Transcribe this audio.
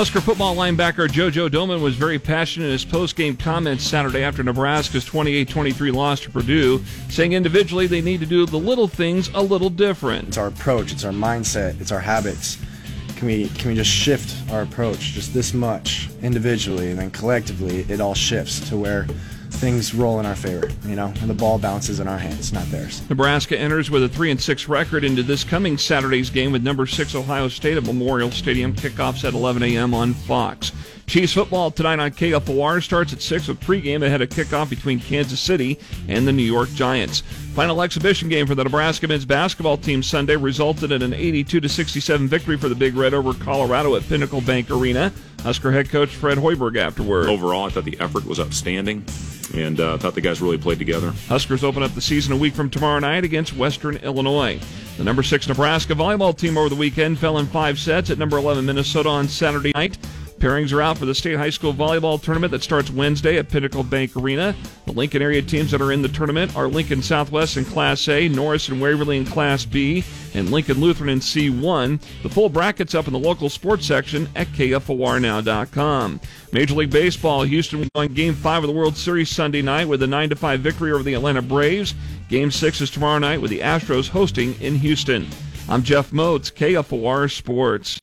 Husker football linebacker JoJo Domann was very passionate in his post-game comments Saturday after Nebraska's 28-23 loss to Purdue, saying individually they need to do the little things a little different. It's our approach, it's our mindset, it's our habits. Can we can we just shift our approach just this much individually and then collectively it all shifts to where things roll in our favor, you know, and the ball bounces in our hands, not theirs. Nebraska enters with a 3 and 6 record into this coming Saturday's game with number 6 Ohio State at Memorial Stadium. Kickoffs at 11 a.m. on Fox. Chiefs football tonight on KFOR starts at 6 with pregame ahead of kickoff between Kansas City and the New York Giants. Final exhibition game for the Nebraska men's basketball team Sunday resulted in an 82 67 victory for the Big Red over Colorado at Pinnacle Bank Arena. Husker head coach Fred Hoiberg afterward. Overall, I thought the effort was outstanding and uh, thought the guys really played together. Huskers open up the season a week from tomorrow night against Western Illinois. The number six Nebraska volleyball team over the weekend fell in five sets at number 11 Minnesota on Saturday night. Pairings are out for the state high school volleyball tournament that starts Wednesday at Pinnacle Bank Arena. The Lincoln area teams that are in the tournament are Lincoln Southwest in Class A, Norris and Waverly in Class B, and Lincoln Lutheran in C1. The full bracket's up in the local sports section at KFORnow.com. Major League Baseball, Houston won Game 5 of the World Series Sunday night with a 9-5 victory over the Atlanta Braves. Game 6 is tomorrow night with the Astros hosting in Houston. I'm Jeff Motz, KFOR Sports.